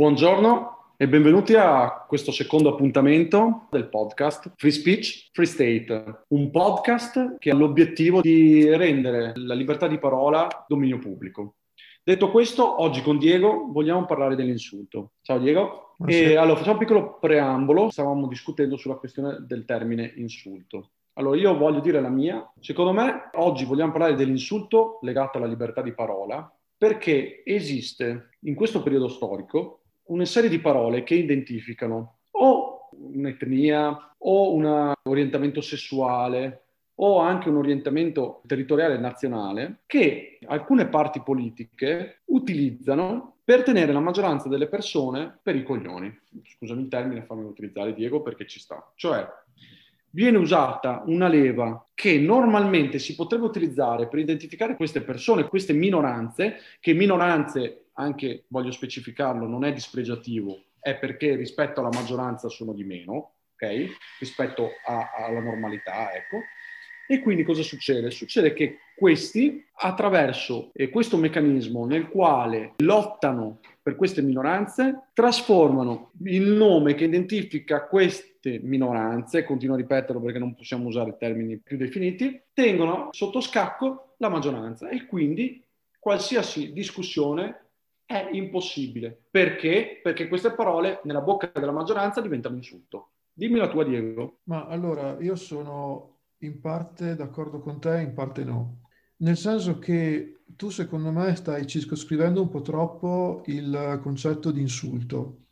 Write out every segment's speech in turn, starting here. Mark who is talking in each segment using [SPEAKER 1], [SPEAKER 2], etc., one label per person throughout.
[SPEAKER 1] Buongiorno e benvenuti a questo secondo appuntamento del podcast Free Speech, Free State, un podcast che ha l'obiettivo di rendere la libertà di parola dominio pubblico. Detto questo, oggi con Diego vogliamo parlare dell'insulto. Ciao Diego. E allora facciamo un piccolo preambolo. Stavamo discutendo sulla questione del termine insulto. Allora, io voglio dire la mia. Secondo me, oggi vogliamo parlare dell'insulto legato alla libertà di parola, perché esiste in questo periodo storico una serie di parole che identificano o un'etnia o un orientamento sessuale o anche un orientamento territoriale nazionale che alcune parti politiche utilizzano per tenere la maggioranza delle persone per i coglioni. Scusami il termine, fammi utilizzare Diego perché ci sta. Cioè, viene usata una leva che normalmente si potrebbe utilizzare per identificare queste persone, queste minoranze, che minoranze anche voglio specificarlo, non è dispregiativo, è perché rispetto alla maggioranza sono di meno, ok? Rispetto a, alla normalità, ecco. E quindi cosa succede? Succede che questi, attraverso eh, questo meccanismo nel quale lottano per queste minoranze, trasformano il nome che identifica queste minoranze, continuo a ripeterlo perché non possiamo usare termini più definiti, tengono sotto scacco la maggioranza e quindi qualsiasi discussione è impossibile. Perché? Perché queste parole nella bocca della maggioranza diventano insulto. Dimmi la tua, Diego.
[SPEAKER 2] Ma allora, io sono in parte d'accordo con te, in parte no. Nel senso che tu, secondo me, stai circoscrivendo un po' troppo il concetto di insulto.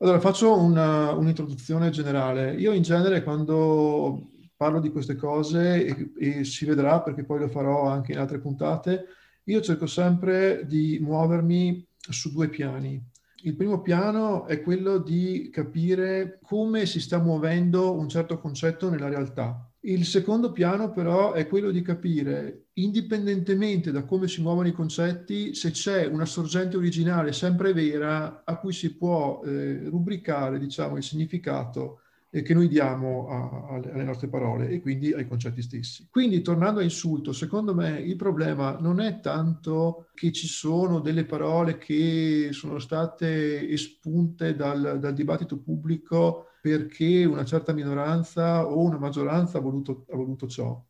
[SPEAKER 2] Allora, faccio una, un'introduzione generale. Io in genere, quando parlo di queste cose, e, e si vedrà perché poi lo farò anche in altre puntate, io cerco sempre di muovermi su due piani. Il primo piano è quello di capire come si sta muovendo un certo concetto nella realtà. Il secondo piano però è quello di capire, indipendentemente da come si muovono i concetti, se c'è una sorgente originale sempre vera a cui si può eh, rubricare diciamo, il significato che noi diamo a, a, alle nostre parole e quindi ai concetti stessi. Quindi tornando a insulto, secondo me il problema non è tanto che ci sono delle parole che sono state espunte dal, dal dibattito pubblico perché una certa minoranza o una maggioranza ha voluto, ha voluto ciò,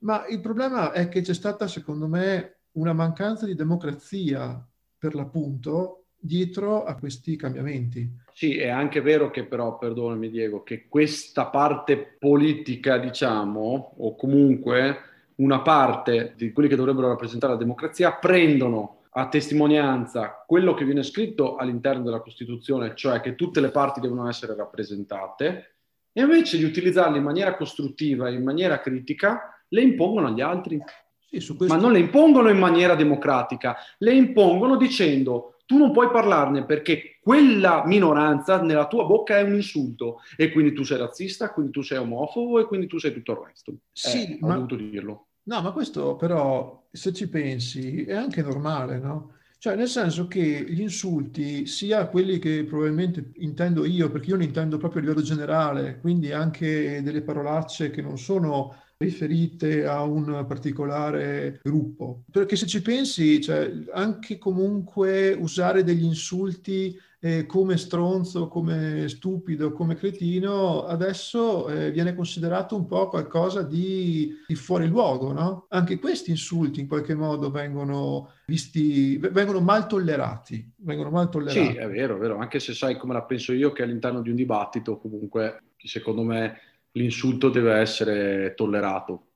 [SPEAKER 2] ma il problema è che c'è stata, secondo me, una mancanza di democrazia per l'appunto dietro a questi cambiamenti.
[SPEAKER 1] Sì, è anche vero che però, perdonami Diego, che questa parte politica, diciamo, o comunque una parte di quelli che dovrebbero rappresentare la democrazia, prendono a testimonianza quello che viene scritto all'interno della Costituzione, cioè che tutte le parti devono essere rappresentate, e invece di utilizzarle in maniera costruttiva, in maniera critica, le impongono agli altri. Sì, questo... Ma non le impongono in maniera democratica, le impongono dicendo tu non puoi parlarne perché quella minoranza nella tua bocca è un insulto e quindi tu sei razzista, quindi tu sei omofobo e quindi tu sei tutto il resto.
[SPEAKER 2] Sì,
[SPEAKER 1] eh, ma... ho dovuto dirlo.
[SPEAKER 2] No, ma questo però, se ci pensi, è anche normale, no? Cioè, nel senso che gli insulti, sia quelli che probabilmente intendo io, perché io ne intendo proprio a livello generale, quindi anche delle parolacce che non sono riferite a un particolare gruppo. Perché se ci pensi, cioè, anche comunque usare degli insulti eh, come stronzo, come stupido, come cretino, adesso eh, viene considerato un po' qualcosa di, di, fuori luogo, no? Anche questi insulti in qualche modo vengono visti, vengono mal tollerati, vengono mal tollerati.
[SPEAKER 1] Sì, è vero, è vero, anche se sai come la penso io che all'interno di un dibattito comunque, secondo me l'insulto deve essere tollerato.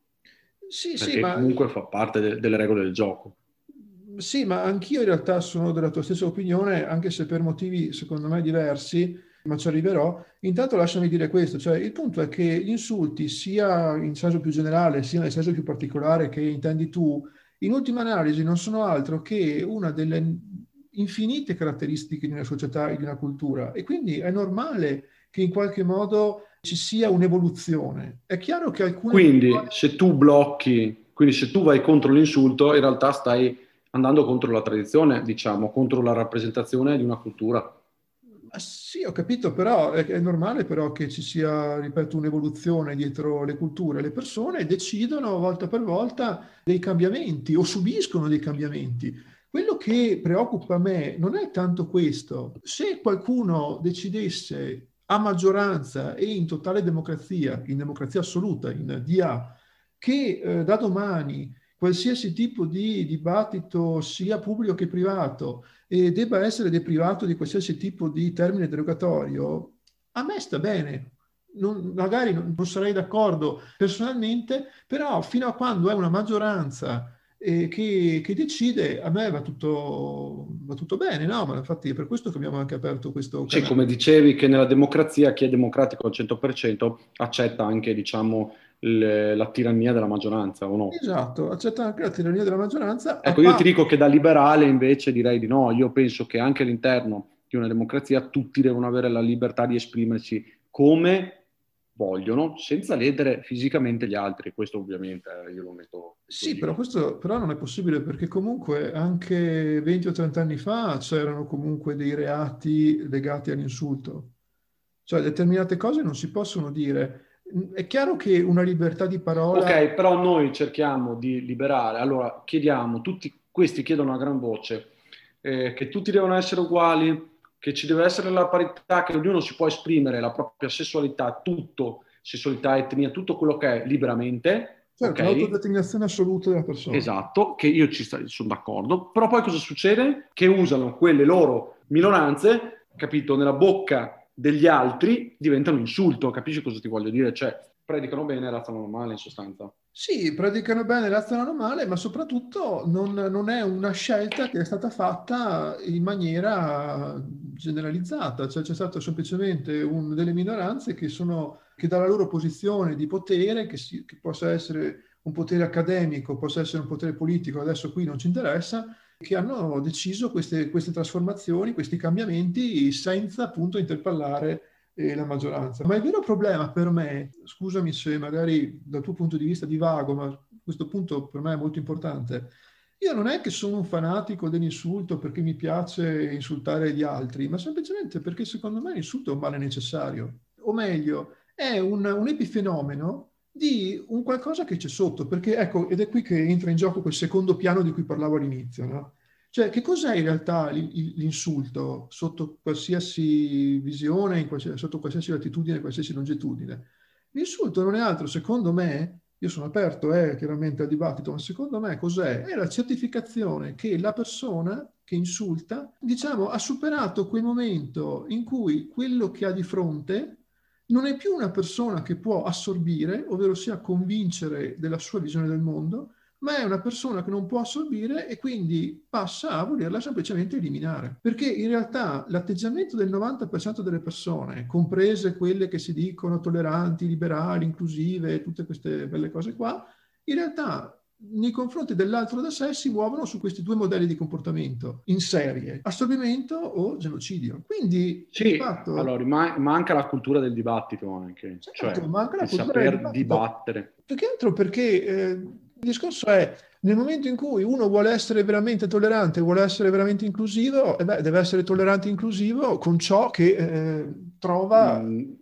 [SPEAKER 1] Sì, perché sì, ma... comunque fa parte de- delle regole del gioco.
[SPEAKER 2] Sì, ma anch'io in realtà sono della tua stessa opinione, anche se per motivi secondo me diversi, ma ci arriverò. Intanto lasciami dire questo, cioè il punto è che gli insulti, sia in senso più generale, sia nel senso più particolare che intendi tu, in ultima analisi non sono altro che una delle infinite caratteristiche di una società e di una cultura e quindi è normale che in qualche modo ci sia un'evoluzione. È chiaro che alcune...
[SPEAKER 1] Quindi persone... se tu blocchi, quindi se tu vai contro l'insulto, in realtà stai andando contro la tradizione, diciamo, contro la rappresentazione di una cultura.
[SPEAKER 2] Sì, ho capito, però è, è, normale però che ci sia, ripeto, un'evoluzione dietro le culture. Le persone decidono volta per volta dei cambiamenti o subiscono dei cambiamenti. Quello che preoccupa me non è tanto questo. Se qualcuno decidesse a maggioranza e in totale democrazia, in democrazia assoluta, in DA, che eh, da domani qualsiasi tipo di dibattito, sia pubblico che privato, e debba essere deprivato di qualsiasi tipo di termine derogatorio, a me sta bene. Non, magari non, sarei d'accordo personalmente, però fino a quando è una maggioranza eh, che, che, decide, a me va tutto, va tutto bene, no? Ma infatti è per questo che abbiamo anche aperto questo
[SPEAKER 1] canale. Sì, come dicevi che nella democrazia chi è democratico al 100% accetta anche, diciamo, le, la tirannia della maggioranza, o no?
[SPEAKER 2] Esatto, accetta anche la tirannia della maggioranza.
[SPEAKER 1] Ecco, io ti dico che da liberale invece direi di no, io penso che anche all'interno di una democrazia tutti devono avere la libertà di esprimersi come vogliono, senza ledere fisicamente gli altri. Questo ovviamente eh, io lo metto.
[SPEAKER 2] Sì, però questo però non è possibile perché comunque anche 20 o 30 anni fa c'erano comunque dei reati legati all'insulto. Cioè determinate cose non si possono dire è chiaro che una libertà di parola...
[SPEAKER 1] Ok, però noi cerchiamo di liberare, allora chiediamo, tutti questi chiedono a gran voce eh, che tutti devono essere uguali, che ci deve essere la parità, che ognuno si può esprimere la propria sessualità, tutto, sessualità, etnia, tutto quello che è liberamente.
[SPEAKER 2] Certo, okay. l'autodeterminazione assoluta della persona.
[SPEAKER 1] Esatto, che io ci sta, sono d'accordo, però poi cosa succede? Che usano quelle loro minoranze, capito, nella bocca degli altri diventa un insulto, capisci cosa ti voglio dire? Cioè, predicano bene e razionano male in sostanza.
[SPEAKER 2] Sì, predicano bene e razionano male, ma soprattutto non, non, è una scelta che è stata fatta in maniera generalizzata, cioè c'è stato semplicemente un, delle minoranze che, sono, che dalla loro posizione di potere, che, si, che possa essere un potere accademico, possa essere un potere politico, adesso qui non ci interessa, che hanno deciso queste, queste trasformazioni, questi cambiamenti senza appunto interpellare eh, la maggioranza. Ma il vero problema per me, scusami se magari dal tuo punto di vista divago, ma questo punto per me è molto importante, io non è che sono un fanatico dell'insulto perché mi piace insultare gli altri, ma semplicemente perché secondo me l'insulto è un male necessario. O meglio, è un, un epifenomeno di un qualcosa che c'è sotto, perché ecco, ed è qui che entra in gioco quel secondo piano di cui parlavo all'inizio, no? Cioè, che cos'è in realtà l'insulto sotto qualsiasi visione, qualsiasi, sotto qualsiasi latitudine, qualsiasi longitudine? L'insulto non è altro, secondo me, io sono aperto eh, chiaramente al dibattito, ma secondo me cos'è? È la certificazione che la persona che insulta, diciamo, ha superato quel momento in cui quello che ha di fronte non è più una persona che può assorbire, ovvero sia convincere della sua visione del mondo, ma è una persona che non può assorbire e quindi passa a volerla semplicemente eliminare. Perché in realtà l'atteggiamento del 90% delle persone, comprese quelle che si dicono tolleranti, liberali, inclusive, tutte queste belle cose qua, in realtà nei confronti dell'altro da sé si muovono su questi due modelli di comportamento in serie, assorbimento o genocidio. Quindi,
[SPEAKER 1] sì, fatto, allora, ma- manca la cultura del dibattito anche, certo, cioè manca la cultura saper dibattere.
[SPEAKER 2] Più che altro perché eh, il discorso è nel momento in cui uno vuole essere veramente tollerante, vuole essere veramente inclusivo, eh beh, deve essere tollerante e inclusivo con ciò che eh, trova... Mm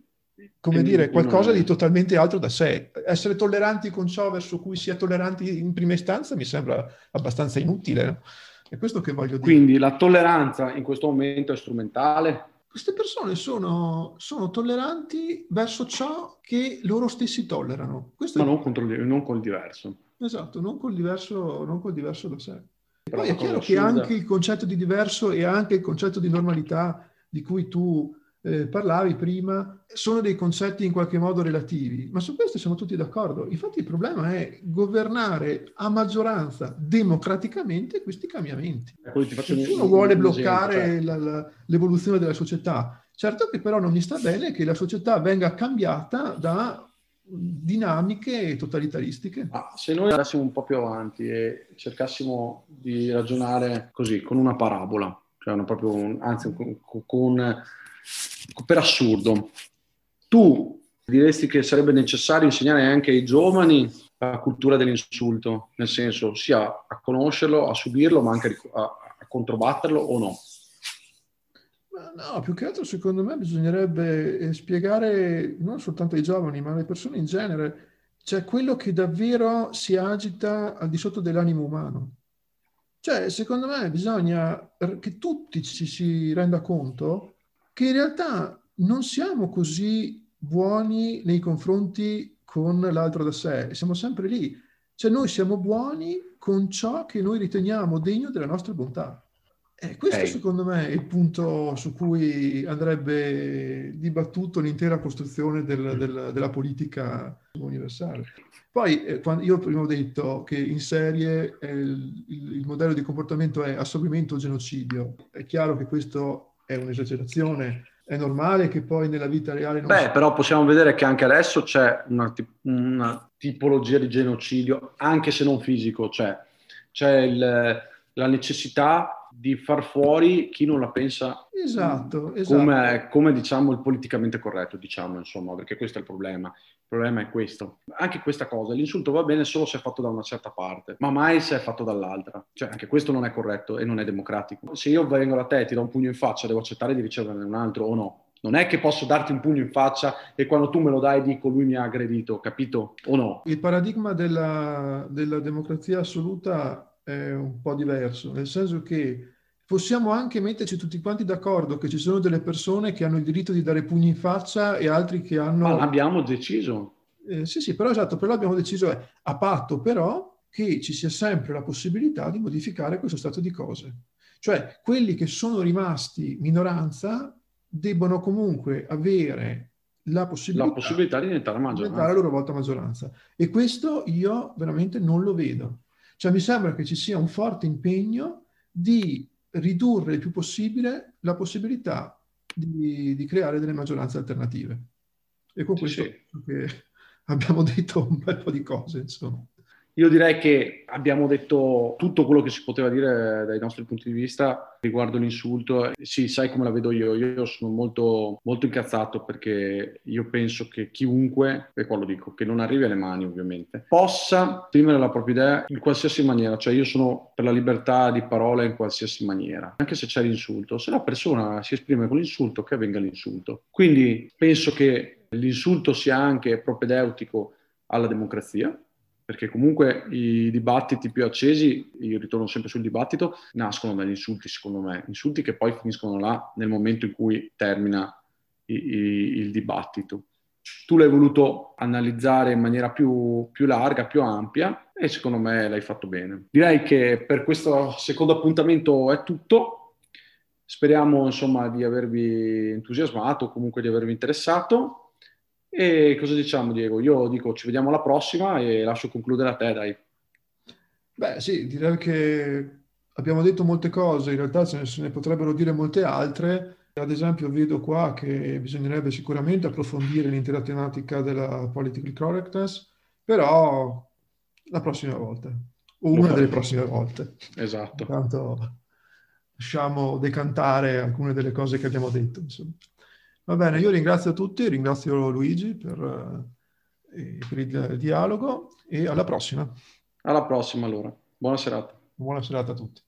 [SPEAKER 2] come dire, qualcosa di totalmente altro da sé. Essere tolleranti con ciò verso cui si è tolleranti in prima istanza mi sembra abbastanza inutile. No? È questo che voglio dire.
[SPEAKER 1] Quindi la tolleranza in questo momento è strumentale?
[SPEAKER 2] Queste persone sono, sono tolleranti verso ciò che loro stessi tollerano.
[SPEAKER 1] Questo Ma non, contro, non col diverso.
[SPEAKER 2] Esatto, non col diverso, non col diverso da sé. Però Poi è chiaro che anche il concetto di diverso e anche il concetto di normalità di cui tu eh, parlavi prima, sono dei concetti in qualche modo relativi, ma su questo siamo tutti d'accordo. Infatti il problema è governare a maggioranza democraticamente questi cambiamenti. Nessuno vuole bloccare cioè... la, la, l'evoluzione della società. Certo che però non mi sta bene che la società venga cambiata da dinamiche totalitaristiche.
[SPEAKER 1] Ah, se noi andassimo un po' più avanti e cercassimo di ragionare così, con una parabola, cioè una proprio, anzi con, con per assurdo, tu diresti che sarebbe necessario insegnare anche ai giovani la cultura dell'insulto, nel senso sia a conoscerlo, a subirlo, ma anche a, a controbatterlo o no?
[SPEAKER 2] No, più che altro secondo me bisognerebbe eh, spiegare non soltanto ai giovani, ma alle persone in genere, cioè quello che davvero si agita al di sotto dell'animo umano. Cioè, secondo me bisogna che tutti ci si renda conto che in realtà non siamo così buoni nei confronti con l'altro da sé, siamo sempre lì. Cioè noi siamo buoni con ciò che noi riteniamo degno della nostra bontà. E questo hey. secondo me è il punto su cui andrebbe dibattuto l'intera costruzione del, del, della politica universale. Poi eh, io prima ho detto che in serie eh, il, il, modello di comportamento è assorbimento o genocidio. È chiaro che questo è un'esagerazione, è normale che poi nella vita reale non
[SPEAKER 1] Beh, si... però possiamo vedere che anche adesso c'è una, una tipologia di genocidio, anche se non fisico, cioè c'è il, la necessità di far fuori chi non la pensa
[SPEAKER 2] esatto, esatto.
[SPEAKER 1] Come, come, diciamo il politicamente corretto, diciamo insomma, perché questo è il problema. Il problema è questo. Anche questa cosa, l'insulto va bene solo se è fatto da una certa parte, ma mai se è fatto dall'altra. Cioè, anche questo non è corretto e non è democratico. Se io vengo da te e ti do un pugno in faccia, devo accettare di riceverne un altro o no? Non è che posso darti un pugno in faccia e quando tu me lo dai dico lui mi ha aggredito, capito? O no?
[SPEAKER 2] Il paradigma della, della democrazia assoluta è un po' diverso, nel senso che possiamo anche metterci tutti quanti d'accordo che ci sono delle persone che hanno il diritto di dare pugni in faccia e altri che hanno...
[SPEAKER 1] Ma l'abbiamo deciso.
[SPEAKER 2] Eh, sì, sì, però esatto, però abbiamo deciso eh, a patto però che ci sia sempre la possibilità di modificare questo stato di cose. Cioè, quelli che sono rimasti minoranza debbono comunque avere la possibilità,
[SPEAKER 1] la possibilità di diventare maggioranza. Diventare
[SPEAKER 2] a loro volta maggioranza. E questo io veramente non lo vedo. Cioè mi sembra che ci sia un forte impegno di ridurre il più possibile la possibilità di, di creare delle maggioranze alternative. E con questo sì. abbiamo detto un bel po' di cose, insomma.
[SPEAKER 1] Io direi che abbiamo detto tutto quello che si poteva dire dai nostri punti di vista riguardo l'insulto. Sì, sai come la vedo io. Io sono molto, molto incazzato perché io penso che chiunque, e qua lo dico, che non arrivi alle mani ovviamente, possa esprimere la propria idea in qualsiasi maniera. Cioè io sono per la libertà di parola in qualsiasi maniera, anche se c'è l'insulto. Se la persona si esprime con l'insulto, che avvenga l'insulto. Quindi penso che l'insulto sia anche propedeutico alla democrazia perché comunque i dibattiti più accesi, io ritorno sempre sul dibattito, nascono dagli insulti, secondo me, insulti che poi finiscono là nel momento in cui termina i, i, il dibattito. Tu l'hai voluto analizzare in maniera più, più larga, più ampia e secondo me l'hai fatto bene. Direi che per questo secondo appuntamento è tutto. Speriamo insomma di avervi entusiasmato, comunque di avervi interessato. E cosa diciamo, Diego? Io dico ci vediamo alla prossima e lascio concludere a te, dai.
[SPEAKER 2] Beh, sì, direi che abbiamo detto molte cose, in realtà se ne, se ne potrebbero dire molte altre. Ad esempio, vedo qua che bisognerebbe sicuramente approfondire l'intera tematica della political correctness, però la prossima volta, o una delle prossime volte.
[SPEAKER 1] Esatto.
[SPEAKER 2] Intanto lasciamo decantare alcune delle cose che abbiamo detto. Insomma. Va bene, io ringrazio tutti, ringrazio Luigi per, eh, per il dialogo e alla prossima.
[SPEAKER 1] Alla prossima allora. Buona serata.
[SPEAKER 2] Buona serata a tutti.